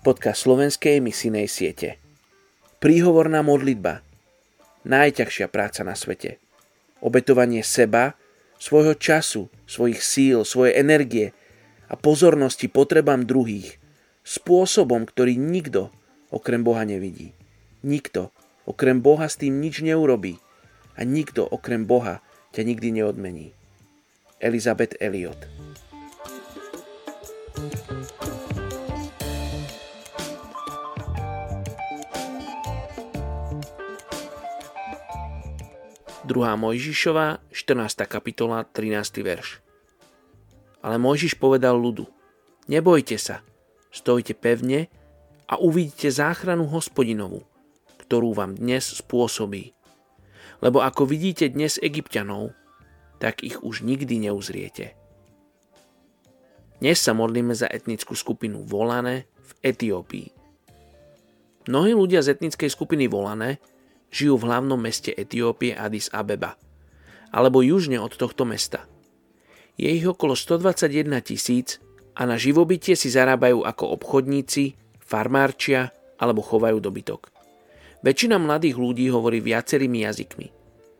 podcast slovenskej misijnej siete. Príhovorná modlitba. Najťažšia práca na svete. Obetovanie seba, svojho času, svojich síl, svojej energie a pozornosti potrebám druhých spôsobom, ktorý nikto okrem Boha nevidí. Nikto okrem Boha s tým nič neurobí a nikto okrem Boha ťa nikdy neodmení. Elizabeth Elliot Druhá Mojžišova, 14. kapitola, 13. verš. Ale Mojžiš povedal ľudu, nebojte sa, stojte pevne a uvidíte záchranu hospodinovú, ktorú vám dnes spôsobí. Lebo ako vidíte dnes egyptianov, tak ich už nikdy neuzriete. Dnes sa modlíme za etnickú skupinu Volane v Etiópii. Mnohí ľudia z etnickej skupiny Volane žijú v hlavnom meste Etiópie Addis Abeba, alebo južne od tohto mesta. Je ich okolo 121 tisíc a na živobytie si zarábajú ako obchodníci, farmárčia alebo chovajú dobytok. Väčšina mladých ľudí hovorí viacerými jazykmi.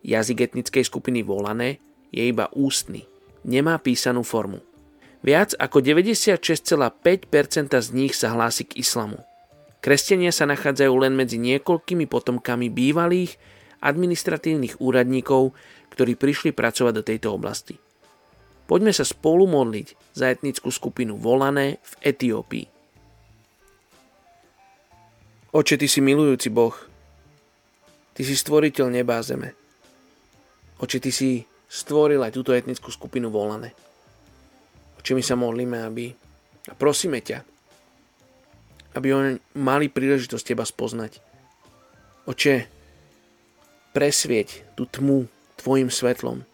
Jazyk etnickej skupiny volané je iba ústny, nemá písanú formu. Viac ako 96,5% z nich sa hlási k islamu. Kresťania sa nachádzajú len medzi niekoľkými potomkami bývalých administratívnych úradníkov, ktorí prišli pracovať do tejto oblasti. Poďme sa spolu modliť za etnickú skupinu Volané v Etiópii. Oče, Ty si milujúci Boh. Ty si stvoriteľ neba a zeme. Oče, Ty si stvoril aj túto etnickú skupinu Volané. Oče, my sa modlíme, aby a prosíme ťa, aby oni mali príležitosť teba spoznať. Oče, presvieť tú tmu tvojim svetlom.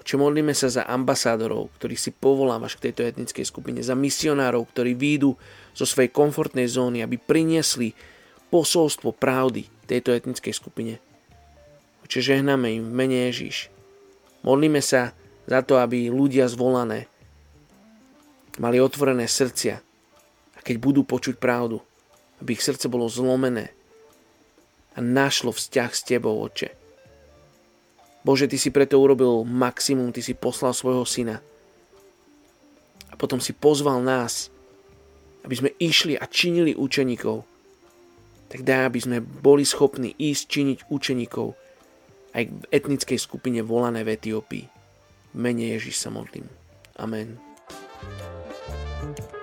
Oče, modlíme sa za ambasádorov, ktorých si povolávaš k tejto etnickej skupine, za misionárov, ktorí výjdu zo svojej komfortnej zóny, aby priniesli posolstvo pravdy tejto etnickej skupine. Oče, žehname im v mene Ježíš. Modlíme sa za to, aby ľudia zvolané mali otvorené srdcia keď budú počuť pravdu, aby ich srdce bolo zlomené a našlo vzťah s Tebou, Oče. Bože, Ty si preto urobil maximum, Ty si poslal svojho syna. A potom si pozval nás, aby sme išli a činili učeníkov tak daj, aby sme boli schopní ísť činiť učeníkov aj v etnickej skupine volané v Etiópii. Mene Ježiš sa modlím. Amen. thank you